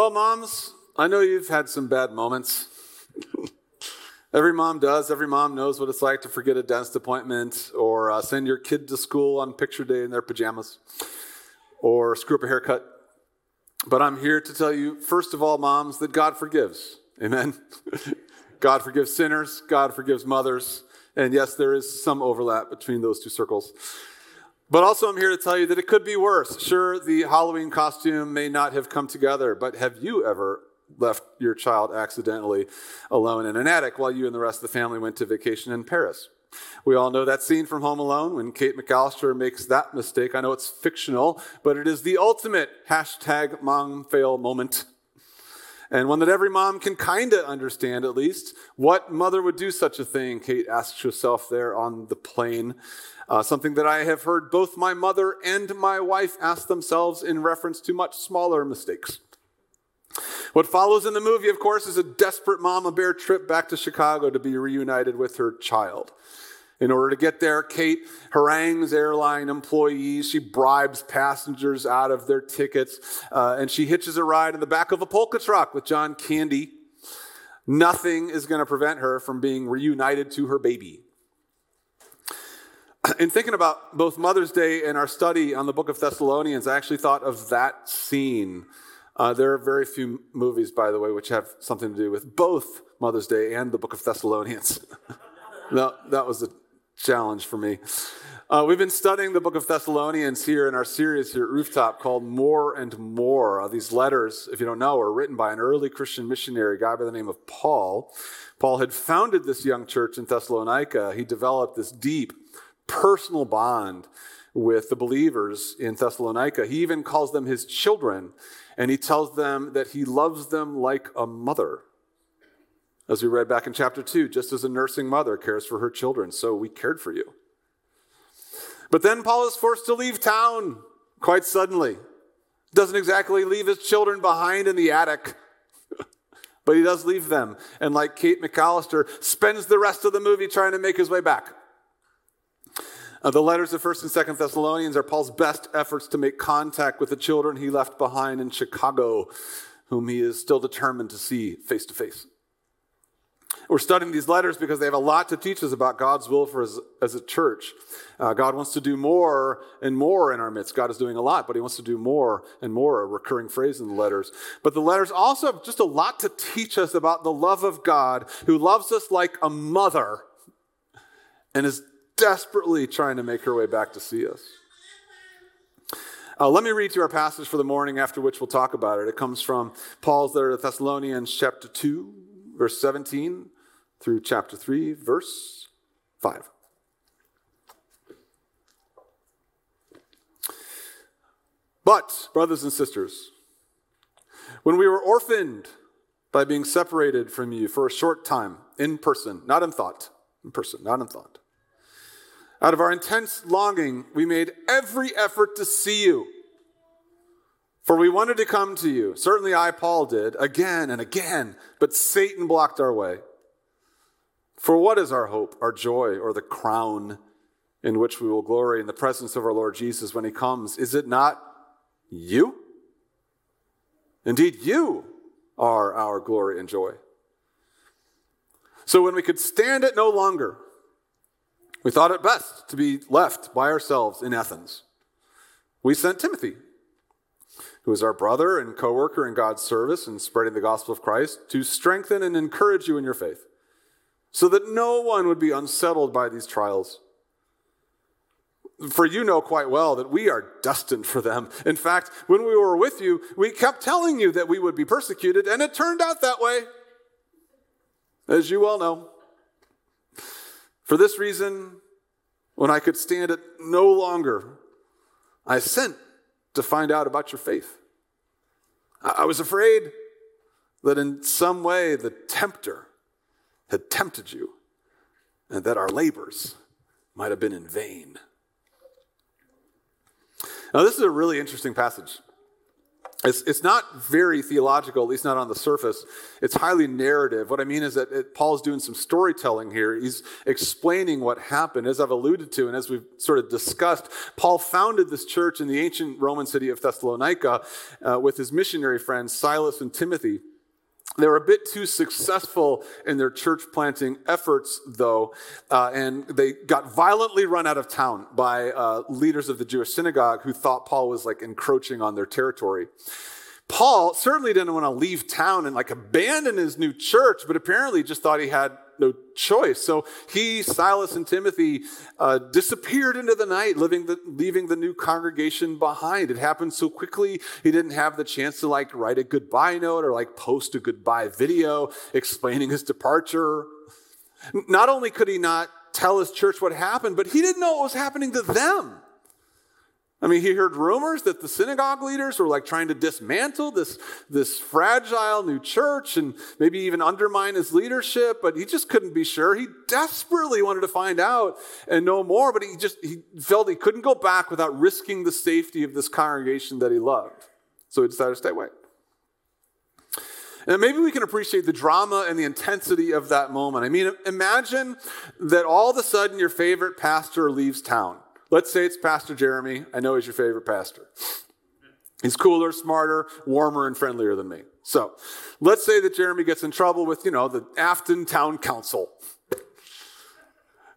Well, moms, I know you've had some bad moments. Every mom does. Every mom knows what it's like to forget a dentist appointment or uh, send your kid to school on picture day in their pajamas or screw up a haircut. But I'm here to tell you, first of all, moms, that God forgives. Amen. God forgives sinners, God forgives mothers. And yes, there is some overlap between those two circles. But also, I'm here to tell you that it could be worse. Sure, the Halloween costume may not have come together, but have you ever left your child accidentally alone in an attic while you and the rest of the family went to vacation in Paris? We all know that scene from Home Alone when Kate McCallister makes that mistake. I know it's fictional, but it is the ultimate hashtag mom fail moment. And one that every mom can kind of understand, at least. What mother would do such a thing? Kate asks herself there on the plane. Uh, something that I have heard both my mother and my wife ask themselves in reference to much smaller mistakes. What follows in the movie, of course, is a desperate mama bear trip back to Chicago to be reunited with her child. In order to get there, Kate harangues airline employees. She bribes passengers out of their tickets, uh, and she hitches a ride in the back of a polka truck with John Candy. Nothing is going to prevent her from being reunited to her baby in thinking about both Mother's Day and our study on the book of Thessalonians, I actually thought of that scene. Uh, there are very few movies, by the way, which have something to do with both Mother's Day and the book of Thessalonians. no, that was a challenge for me. Uh, we've been studying the book of Thessalonians here in our series here at Rooftop called More and More. Uh, these letters, if you don't know, are written by an early Christian missionary, guy by the name of Paul. Paul had founded this young church in Thessalonica. He developed this deep personal bond with the believers in Thessalonica. He even calls them his children, and he tells them that he loves them like a mother. As we read back in chapter 2, just as a nursing mother cares for her children, so we cared for you. But then Paul is forced to leave town quite suddenly. Doesn't exactly leave his children behind in the attic, but he does leave them. And like Kate McCallister, spends the rest of the movie trying to make his way back. Uh, the letters of 1st and 2nd Thessalonians are Paul's best efforts to make contact with the children he left behind in Chicago, whom he is still determined to see face to face. We're studying these letters because they have a lot to teach us about God's will for us as a church. Uh, God wants to do more and more in our midst. God is doing a lot, but He wants to do more and more, a recurring phrase in the letters. But the letters also have just a lot to teach us about the love of God who loves us like a mother and is desperately trying to make her way back to see us. Uh, let me read to our passage for the morning, after which we'll talk about it. It comes from Paul's letter to Thessalonians, chapter 2, verse 17, through chapter 3, verse 5. But, brothers and sisters, when we were orphaned by being separated from you for a short time, in person, not in thought, in person, not in thought, out of our intense longing, we made every effort to see you. For we wanted to come to you. Certainly I, Paul, did, again and again, but Satan blocked our way. For what is our hope, our joy, or the crown in which we will glory in the presence of our Lord Jesus when he comes? Is it not you? Indeed, you are our glory and joy. So when we could stand it no longer, we thought it best to be left by ourselves in Athens. We sent Timothy, who is our brother and co worker in God's service and spreading the gospel of Christ, to strengthen and encourage you in your faith, so that no one would be unsettled by these trials. For you know quite well that we are destined for them. In fact, when we were with you, we kept telling you that we would be persecuted, and it turned out that way, as you well know. For this reason, when I could stand it no longer, I sent to find out about your faith. I was afraid that in some way the tempter had tempted you and that our labors might have been in vain. Now, this is a really interesting passage. It's, it's not very theological, at least not on the surface. It's highly narrative. What I mean is that it, Paul's doing some storytelling here. He's explaining what happened. As I've alluded to, and as we've sort of discussed, Paul founded this church in the ancient Roman city of Thessalonica uh, with his missionary friends Silas and Timothy. They were a bit too successful in their church planting efforts, though, uh, and they got violently run out of town by uh, leaders of the Jewish synagogue who thought Paul was like encroaching on their territory. Paul certainly didn't want to leave town and like abandon his new church, but apparently just thought he had no choice. So he, Silas, and Timothy uh, disappeared into the night, the, leaving the new congregation behind. It happened so quickly, he didn't have the chance to like write a goodbye note or like post a goodbye video explaining his departure. Not only could he not tell his church what happened, but he didn't know what was happening to them. I mean, he heard rumors that the synagogue leaders were like trying to dismantle this, this fragile new church and maybe even undermine his leadership, but he just couldn't be sure. He desperately wanted to find out and know more, but he just he felt he couldn't go back without risking the safety of this congregation that he loved. So he decided to stay away. And maybe we can appreciate the drama and the intensity of that moment. I mean, imagine that all of a sudden your favorite pastor leaves town. Let's say it's Pastor Jeremy. I know he's your favorite pastor. He's cooler, smarter, warmer, and friendlier than me. So let's say that Jeremy gets in trouble with, you know, the Afton Town Council.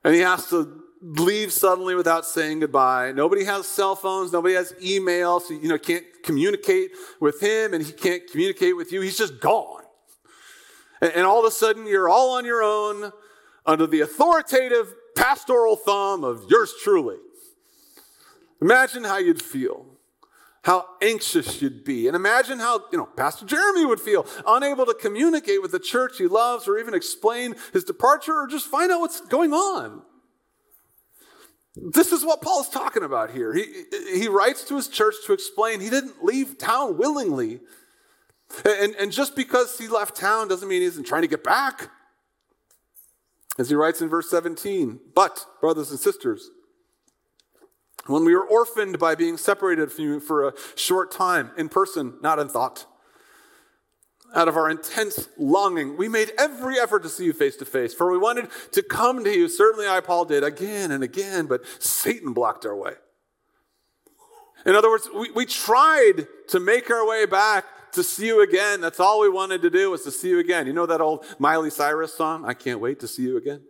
And he has to leave suddenly without saying goodbye. Nobody has cell phones, nobody has email, so you know can't communicate with him and he can't communicate with you. He's just gone. And, and all of a sudden you're all on your own under the authoritative pastoral thumb of yours truly. Imagine how you'd feel, how anxious you'd be. And imagine how, you know, Pastor Jeremy would feel, unable to communicate with the church he loves or even explain his departure or just find out what's going on. This is what Paul's talking about here. He, he writes to his church to explain he didn't leave town willingly. And, and just because he left town doesn't mean he isn't trying to get back. As he writes in verse 17, but, brothers and sisters, when we were orphaned by being separated from you for a short time, in person, not in thought, out of our intense longing, we made every effort to see you face to face, for we wanted to come to you. Certainly, I, Paul, did again and again, but Satan blocked our way. In other words, we, we tried to make our way back to see you again. That's all we wanted to do was to see you again. You know that old Miley Cyrus song, I Can't Wait to See You Again?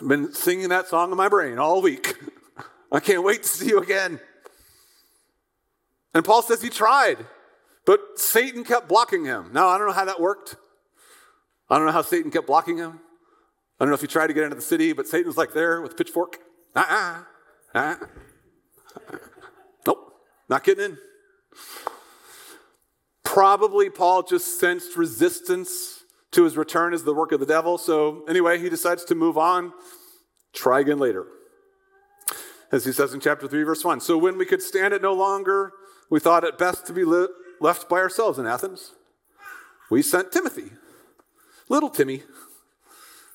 I've been singing that song in my brain all week. I can't wait to see you again. And Paul says he tried, but Satan kept blocking him. Now, I don't know how that worked. I don't know how Satan kept blocking him. I don't know if he tried to get into the city, but Satan was like there with a pitchfork. Uh uh-uh. uh. Nope, not getting in. Probably Paul just sensed resistance to his return as the work of the devil. So, anyway, he decides to move on. Try again later as he says in chapter 3, verse 1. So when we could stand it no longer, we thought it best to be left by ourselves in Athens. We sent Timothy, little Timmy,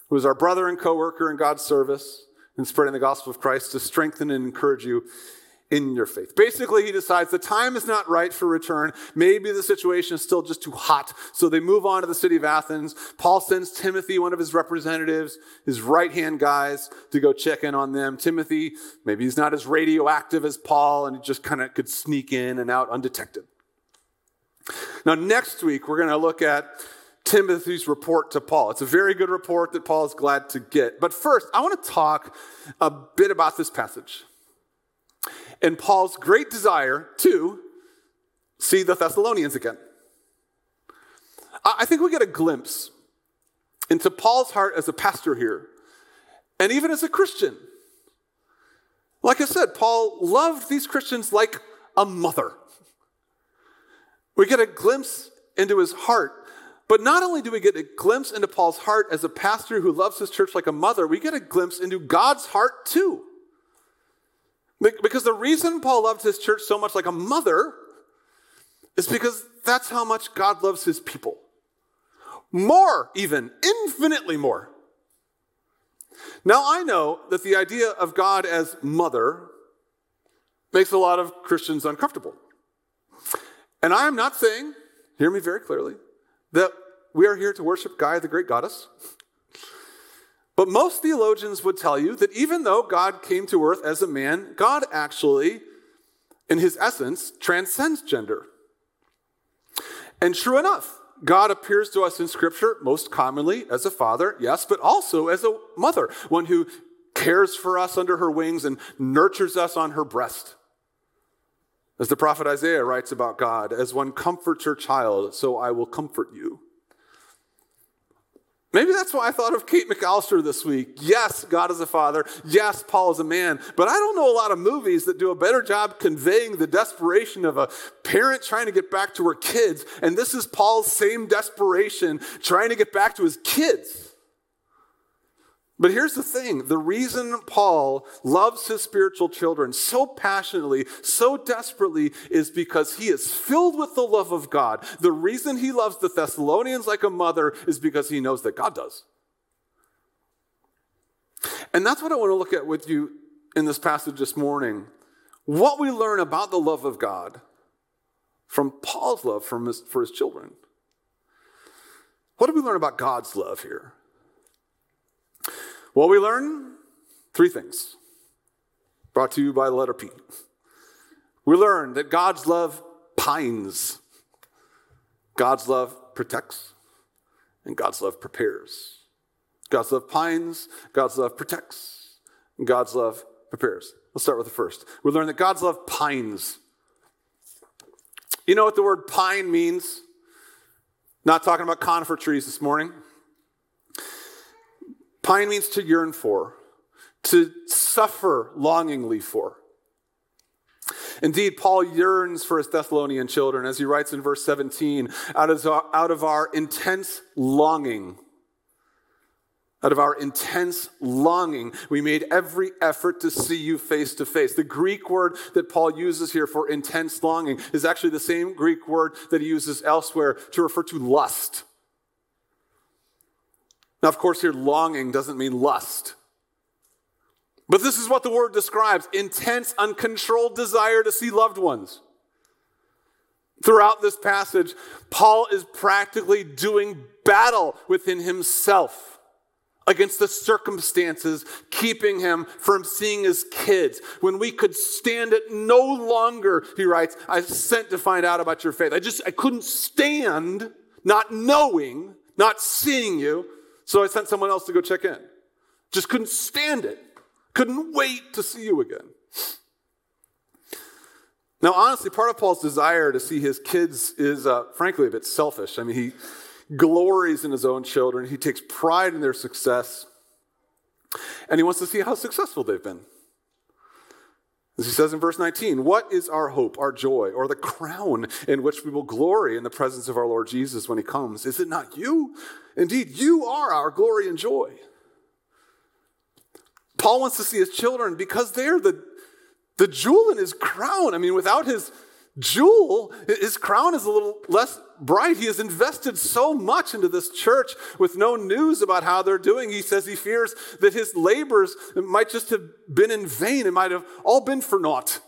who was our brother and co worker in God's service in spreading the gospel of Christ to strengthen and encourage you in your faith. Basically, he decides the time is not right for return. Maybe the situation is still just too hot. So they move on to the city of Athens. Paul sends Timothy, one of his representatives, his right hand guys, to go check in on them. Timothy, maybe he's not as radioactive as Paul and he just kind of could sneak in and out undetected. Now, next week, we're going to look at Timothy's report to Paul. It's a very good report that Paul is glad to get. But first, I want to talk a bit about this passage and Paul's great desire to see the Thessalonians again. I think we get a glimpse into Paul's heart as a pastor here, and even as a Christian. Like I said, Paul loved these Christians like a mother. We get a glimpse into his heart. But not only do we get a glimpse into Paul's heart as a pastor who loves his church like a mother, we get a glimpse into God's heart too. Because the reason Paul loved his church so much like a mother is because that's how much God loves his people. More, even, infinitely more. Now, I know that the idea of God as mother makes a lot of Christians uncomfortable. And I am not saying, hear me very clearly, that we are here to worship Gaia, the great goddess. But most theologians would tell you that even though God came to earth as a man, God actually, in his essence, transcends gender. And true enough, God appears to us in Scripture most commonly as a father, yes, but also as a mother, one who cares for us under her wings and nurtures us on her breast. As the prophet Isaiah writes about God, as one comforts her child, so I will comfort you. Maybe that's why I thought of Kate McCallister this week. Yes, God is a father. Yes, Paul is a man. But I don't know a lot of movies that do a better job conveying the desperation of a parent trying to get back to her kids. And this is Paul's same desperation trying to get back to his kids. But here's the thing the reason Paul loves his spiritual children so passionately, so desperately, is because he is filled with the love of God. The reason he loves the Thessalonians like a mother is because he knows that God does. And that's what I want to look at with you in this passage this morning. What we learn about the love of God from Paul's love for his, for his children. What do we learn about God's love here? Well, we learn three things brought to you by the letter P. We learn that God's love pines, God's love protects, and God's love prepares. God's love pines, God's love protects, and God's love prepares. Let's start with the first. We learn that God's love pines. You know what the word pine means? Not talking about conifer trees this morning. Pine means to yearn for, to suffer longingly for. Indeed, Paul yearns for his Thessalonian children, as he writes in verse 17, out of, out of our intense longing. Out of our intense longing, we made every effort to see you face to face. The Greek word that Paul uses here for intense longing is actually the same Greek word that he uses elsewhere to refer to lust. Now, of course, here longing doesn't mean lust. But this is what the word describes intense, uncontrolled desire to see loved ones. Throughout this passage, Paul is practically doing battle within himself against the circumstances keeping him from seeing his kids. When we could stand it no longer, he writes, I sent to find out about your faith. I just, I couldn't stand not knowing, not seeing you. So I sent someone else to go check in. Just couldn't stand it. Couldn't wait to see you again. Now, honestly, part of Paul's desire to see his kids is, uh, frankly, a bit selfish. I mean, he glories in his own children, he takes pride in their success, and he wants to see how successful they've been. As he says in verse 19, what is our hope, our joy, or the crown in which we will glory in the presence of our Lord Jesus when he comes? Is it not you? Indeed, you are our glory and joy. Paul wants to see his children because they're the, the jewel in his crown. I mean, without his jewel, his crown is a little less bright. He has invested so much into this church with no news about how they're doing. He says he fears that his labors might just have been in vain. It might have all been for naught.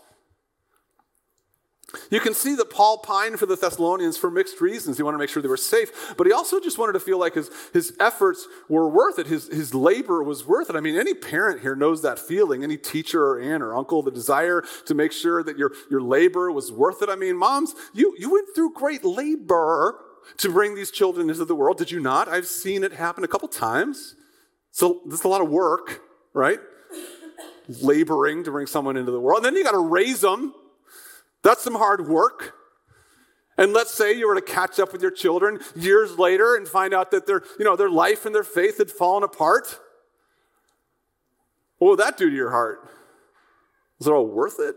You can see that Paul pined for the Thessalonians for mixed reasons. He wanted to make sure they were safe, but he also just wanted to feel like his, his efforts were worth it. His, his labor was worth it. I mean, any parent here knows that feeling, any teacher or aunt or uncle, the desire to make sure that your, your labor was worth it. I mean, moms, you, you went through great labor to bring these children into the world, did you not? I've seen it happen a couple times. So there's a lot of work, right? Laboring to bring someone into the world. And then you got to raise them that's some hard work. And let's say you were to catch up with your children years later and find out that their, you know, their life and their faith had fallen apart. What would that do to your heart? Was it all worth it?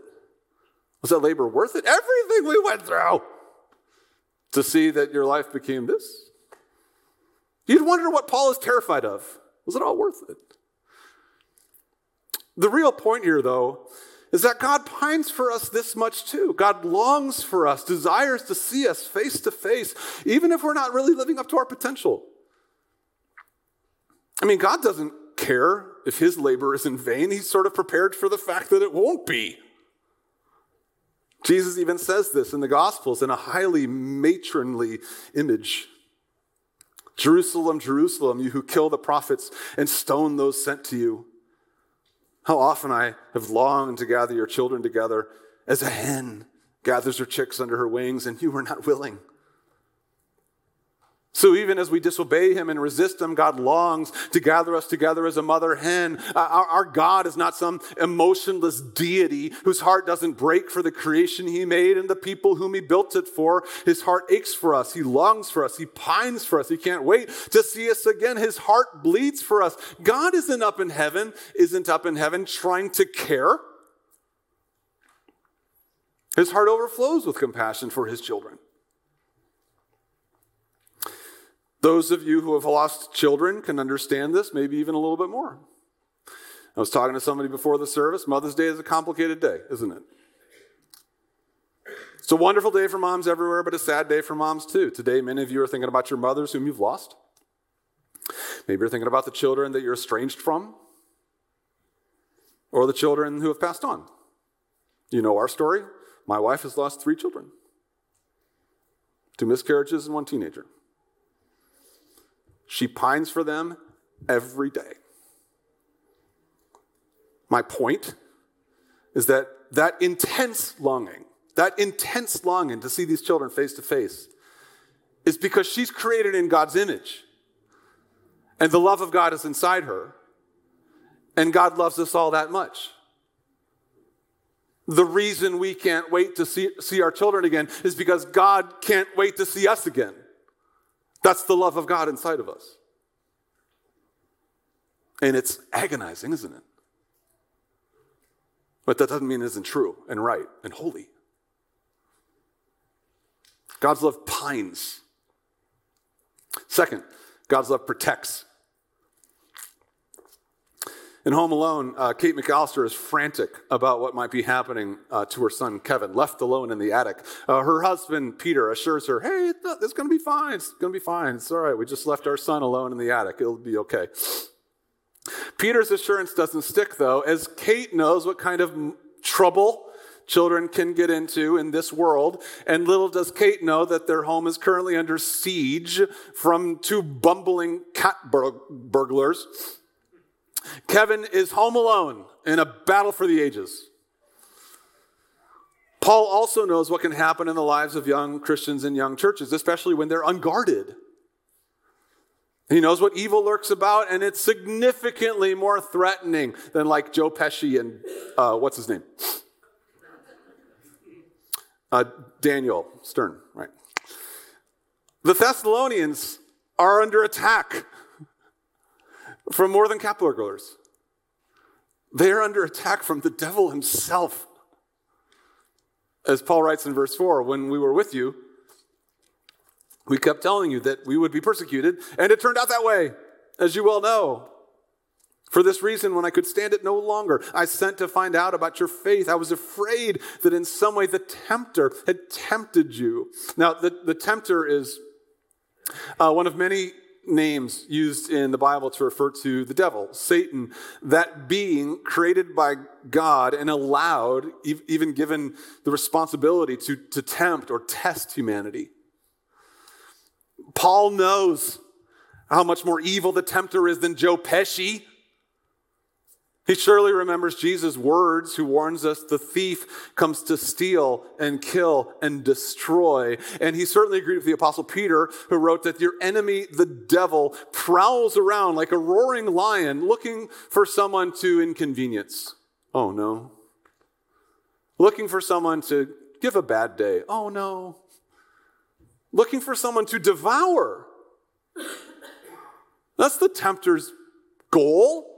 Was that labor worth it? Everything we went through to see that your life became this? You'd wonder what Paul is terrified of. Was it all worth it? The real point here, though, is that God pines for us this much too. God longs for us, desires to see us face to face, even if we're not really living up to our potential. I mean, God doesn't care if his labor is in vain. He's sort of prepared for the fact that it won't be. Jesus even says this in the Gospels in a highly matronly image. Jerusalem, Jerusalem, you who kill the prophets and stone those sent to you. How often I have longed to gather your children together as a hen gathers her chicks under her wings, and you were not willing. So even as we disobey him and resist him, God longs to gather us together as a mother hen. Uh, our, our, God is not some emotionless deity whose heart doesn't break for the creation he made and the people whom he built it for. His heart aches for us. He longs for us. He pines for us. He can't wait to see us again. His heart bleeds for us. God isn't up in heaven, isn't up in heaven trying to care. His heart overflows with compassion for his children. Those of you who have lost children can understand this, maybe even a little bit more. I was talking to somebody before the service. Mother's Day is a complicated day, isn't it? It's a wonderful day for moms everywhere, but a sad day for moms too. Today, many of you are thinking about your mothers whom you've lost. Maybe you're thinking about the children that you're estranged from, or the children who have passed on. You know our story. My wife has lost three children two miscarriages and one teenager. She pines for them every day. My point is that that intense longing, that intense longing to see these children face to face, is because she's created in God's image. And the love of God is inside her. And God loves us all that much. The reason we can't wait to see, see our children again is because God can't wait to see us again. That's the love of God inside of us. And it's agonizing, isn't it? But that doesn't mean it isn't true and right and holy. God's love pines. Second, God's love protects. In Home Alone, uh, Kate McCallister is frantic about what might be happening uh, to her son Kevin, left alone in the attic. Uh, her husband Peter assures her, "Hey, it's, it's going to be fine. It's going to be fine. It's all right. We just left our son alone in the attic. It'll be okay." Peter's assurance doesn't stick, though, as Kate knows what kind of trouble children can get into in this world. And little does Kate know that their home is currently under siege from two bumbling cat burglars Kevin is home alone in a battle for the ages. Paul also knows what can happen in the lives of young Christians and young churches, especially when they're unguarded. He knows what evil lurks about, and it's significantly more threatening than like Joe Pesci and uh, what's his name? Uh, Daniel Stern, right? The Thessalonians are under attack from more than burglars. They are under attack from the devil himself. As Paul writes in verse 4 when we were with you, we kept telling you that we would be persecuted, and it turned out that way, as you well know. For this reason, when I could stand it no longer, I sent to find out about your faith. I was afraid that in some way the tempter had tempted you. Now, the, the tempter is uh, one of many names used in the Bible to refer to the devil, Satan, that being created by God and allowed, even given the responsibility to, to tempt or test humanity. Paul knows how much more evil the tempter is than Joe Pesci. He surely remembers Jesus' words, who warns us the thief comes to steal and kill and destroy. And he certainly agreed with the Apostle Peter, who wrote that your enemy, the devil, prowls around like a roaring lion looking for someone to inconvenience. Oh no. Looking for someone to give a bad day. Oh no. Looking for someone to devour. That's the tempter's goal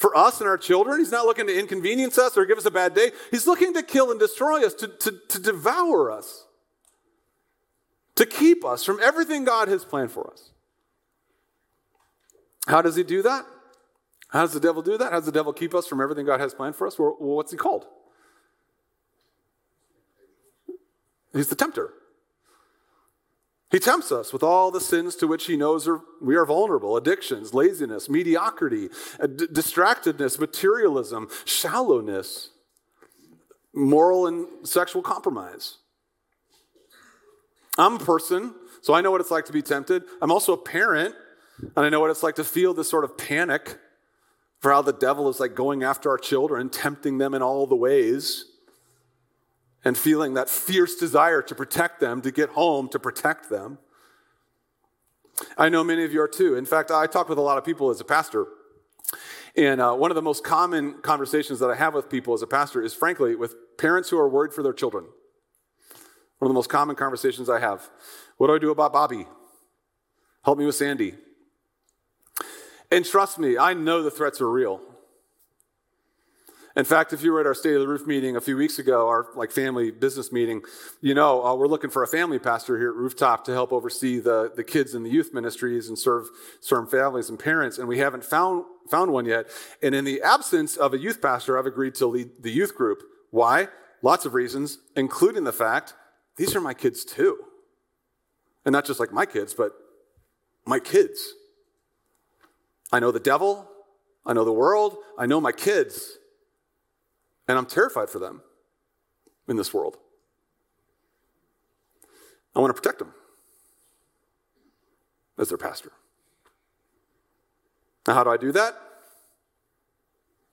for us and our children. He's not looking to inconvenience us or give us a bad day. He's looking to kill and destroy us, to, to, to devour us, to keep us from everything God has planned for us. How does he do that? How does the devil do that? How does the devil keep us from everything God has planned for us? Well, what's he called? He's the tempter. He tempts us with all the sins to which he knows we are vulnerable addictions, laziness, mediocrity, uh, d- distractedness, materialism, shallowness. moral and sexual compromise. I'm a person, so I know what it's like to be tempted. I'm also a parent, and I know what it's like to feel this sort of panic for how the devil is like going after our children, tempting them in all the ways, and feeling that fierce desire to protect them, to get home, to protect them. I know many of you are too. In fact, I talk with a lot of people as a pastor. And uh, one of the most common conversations that I have with people as a pastor is, frankly, with parents who are worried for their children. One of the most common conversations I have. What do I do about Bobby? Help me with Sandy. And trust me, I know the threats are real. In fact, if you were at our State of the Roof meeting a few weeks ago, our like family business meeting, you know uh, we're looking for a family pastor here at Rooftop to help oversee the, the kids in the youth ministries and serve serve families and parents, and we haven't found found one yet. And in the absence of a youth pastor, I've agreed to lead the youth group. Why? Lots of reasons, including the fact these are my kids too, and not just like my kids, but my kids. I know the devil, I know the world, I know my kids. And I'm terrified for them in this world. I want to protect them as their pastor. Now, how do I do that?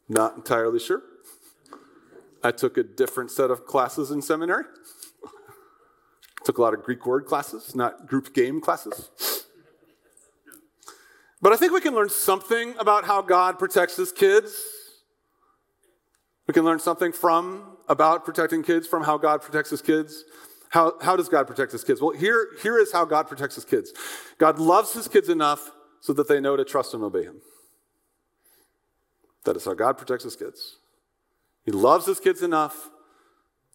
Not entirely sure. I took a different set of classes in seminary. took a lot of Greek word classes, not group game classes. But I think we can learn something about how God protects his kids we can learn something from, about protecting kids, from how God protects his kids. How, how does God protect his kids? Well, here, here is how God protects his kids God loves his kids enough so that they know to trust and obey him. That is how God protects his kids. He loves his kids enough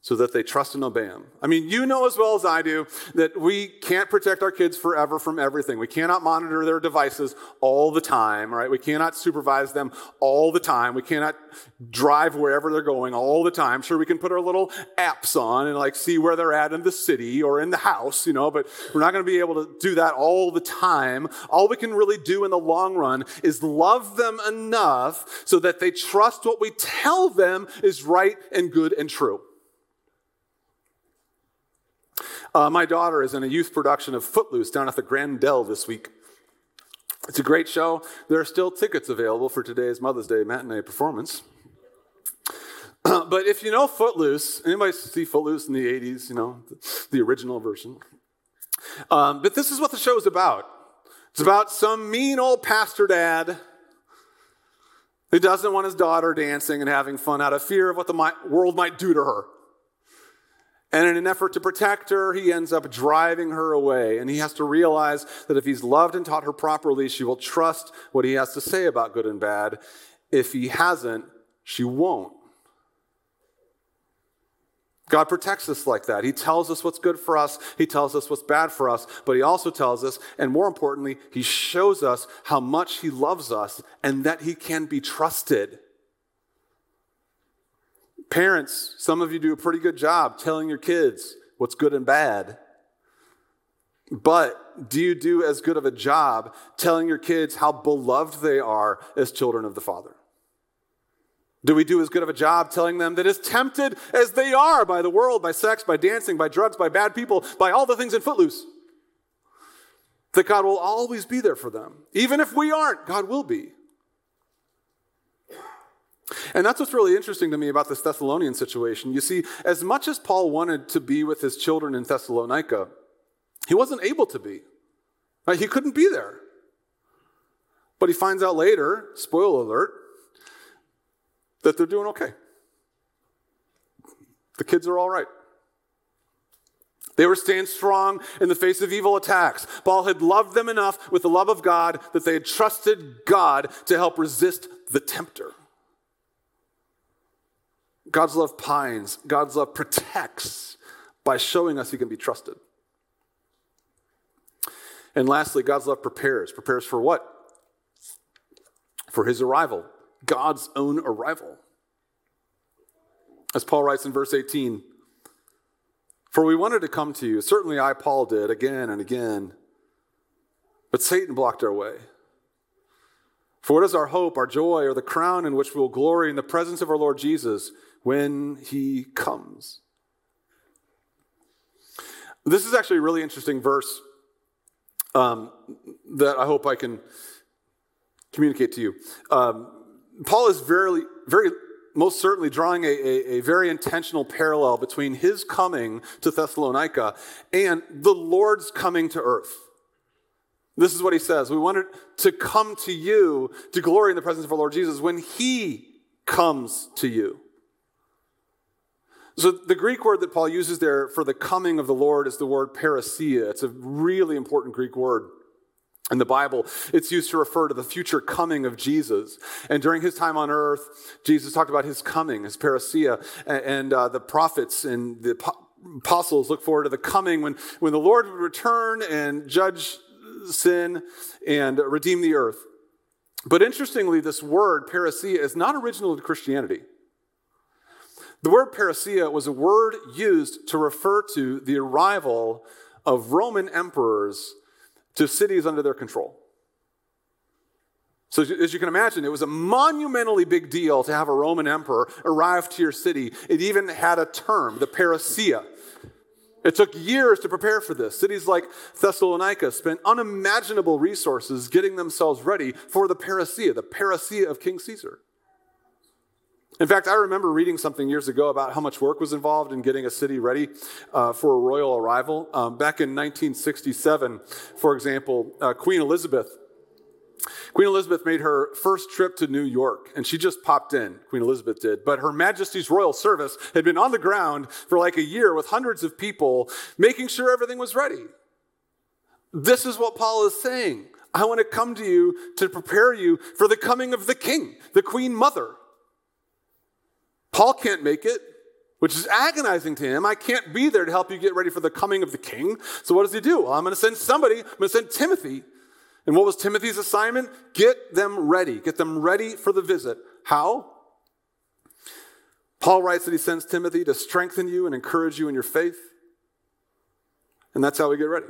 so that they trust and obey him. I mean, you know as well as I do that we can't protect our kids forever from everything. We cannot monitor their devices all the time, right? We cannot supervise them all the time. We cannot drive wherever they're going all the time. Sure, we can put our little apps on and like see where they're at in the city or in the house, you know, but we're not going to be able to do that all the time. All we can really do in the long run is love them enough so that they trust what we tell them is right and good and true. Uh, my daughter is in a youth production of Footloose down at the Grand Dell this week. It's a great show. There are still tickets available for today's Mother's Day matinee performance. but if you know Footloose, anybody see Footloose in the 80s, you know, the, the original version? Um, but this is what the show is about. It's about some mean old pastor dad who doesn't want his daughter dancing and having fun out of fear of what the world might do to her. And in an effort to protect her, he ends up driving her away. And he has to realize that if he's loved and taught her properly, she will trust what he has to say about good and bad. If he hasn't, she won't. God protects us like that. He tells us what's good for us, He tells us what's bad for us, but He also tells us, and more importantly, He shows us how much He loves us and that He can be trusted. Parents, some of you do a pretty good job telling your kids what's good and bad. But do you do as good of a job telling your kids how beloved they are as children of the Father? Do we do as good of a job telling them that as tempted as they are by the world, by sex, by dancing, by drugs, by bad people, by all the things in Footloose, that God will always be there for them? Even if we aren't, God will be. And that's what's really interesting to me about this Thessalonian situation. You see, as much as Paul wanted to be with his children in Thessalonica, he wasn't able to be. Right? He couldn't be there. But he finds out later, spoiler alert, that they're doing okay. The kids are all right. They were staying strong in the face of evil attacks. Paul had loved them enough with the love of God that they had trusted God to help resist the tempter. God's love pines, God's love protects by showing us he can be trusted. And lastly, God's love prepares. Prepares for what? For his arrival, God's own arrival. As Paul writes in verse 18, for we wanted to come to you, certainly I, Paul, did again and again, but Satan blocked our way. For what is our hope, our joy, or the crown in which we will glory in the presence of our Lord Jesus? When he comes. This is actually a really interesting verse um, that I hope I can communicate to you. Um, Paul is very, very, most certainly drawing a, a, a, very intentional parallel between his coming to Thessalonica and the Lord's coming to earth. This is what he says. We wanted to come to you to glory in the presence of our Lord Jesus when he comes to you. So, the Greek word that Paul uses there for the coming of the Lord is the word parousia. It's a really important Greek word. In the Bible, it's used to refer to the future coming of Jesus. And during his time on earth, Jesus talked about his coming, his parousia, and uh, the prophets and the apostles look forward to the coming when, when the Lord would return and judge sin and redeem the earth. But interestingly, this word, parousia, is not original to Christianity. The word parousia was a word used to refer to the arrival of Roman emperors to cities under their control. So, as you can imagine, it was a monumentally big deal to have a Roman emperor arrive to your city. It even had a term, the parousia. It took years to prepare for this. Cities like Thessalonica spent unimaginable resources getting themselves ready for the parousia, the parousia of King Caesar. In fact, I remember reading something years ago about how much work was involved in getting a city ready uh, for a royal arrival. Um, back in 1967, for example, uh, Queen Elizabeth. Queen Elizabeth made her first trip to New York, and she just popped in. Queen Elizabeth did. But Her Majesty's Royal Service had been on the ground for like a year with hundreds of people, making sure everything was ready. This is what Paul is saying. I want to come to you to prepare you for the coming of the king, the queen mother. Paul can't make it, which is agonizing to him. I can't be there to help you get ready for the coming of the king. So what does he do? Well, I'm going to send somebody, I'm going to send Timothy. And what was Timothy's assignment? Get them ready. Get them ready for the visit. How? Paul writes that he sends Timothy to strengthen you and encourage you in your faith. And that's how we get ready.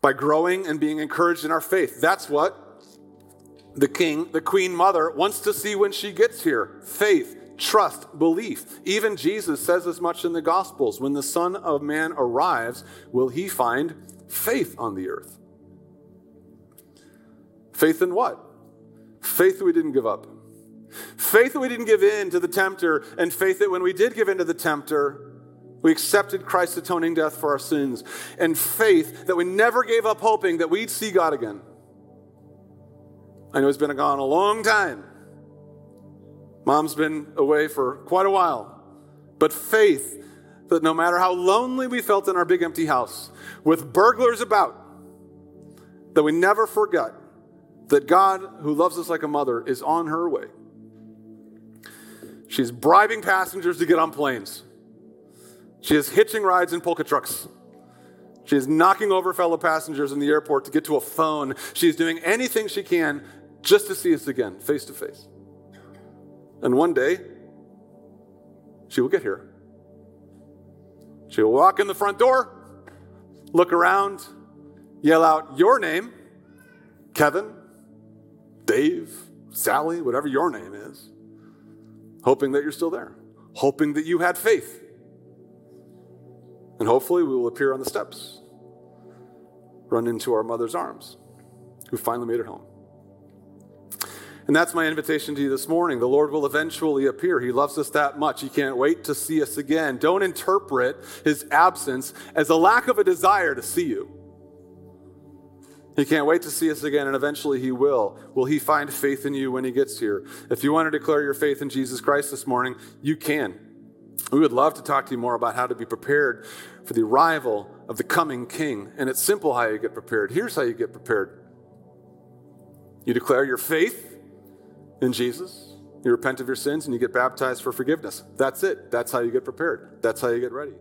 By growing and being encouraged in our faith. That's what the king, the queen mother, wants to see when she gets here faith, trust, belief. Even Jesus says as much in the Gospels when the Son of Man arrives, will he find faith on the earth? Faith in what? Faith that we didn't give up. Faith that we didn't give in to the tempter, and faith that when we did give in to the tempter, we accepted Christ's atoning death for our sins, and faith that we never gave up hoping that we'd see God again. I know he's been gone a long time. Mom's been away for quite a while. But faith that no matter how lonely we felt in our big empty house, with burglars about, that we never forget that God, who loves us like a mother, is on her way. She's bribing passengers to get on planes. She is hitching rides in polka trucks. She is knocking over fellow passengers in the airport to get to a phone. She is doing anything she can just to see us again, face to face. And one day, she will get here. She will walk in the front door, look around, yell out your name, Kevin, Dave, Sally, whatever your name is, hoping that you're still there, hoping that you had faith. And hopefully, we will appear on the steps, run into our mother's arms, who finally made it home. And that's my invitation to you this morning. The Lord will eventually appear. He loves us that much. He can't wait to see us again. Don't interpret his absence as a lack of a desire to see you. He can't wait to see us again, and eventually he will. Will he find faith in you when he gets here? If you want to declare your faith in Jesus Christ this morning, you can. We would love to talk to you more about how to be prepared for the arrival of the coming king. And it's simple how you get prepared. Here's how you get prepared you declare your faith in Jesus. You repent of your sins and you get baptized for forgiveness. That's it. That's how you get prepared. That's how you get ready.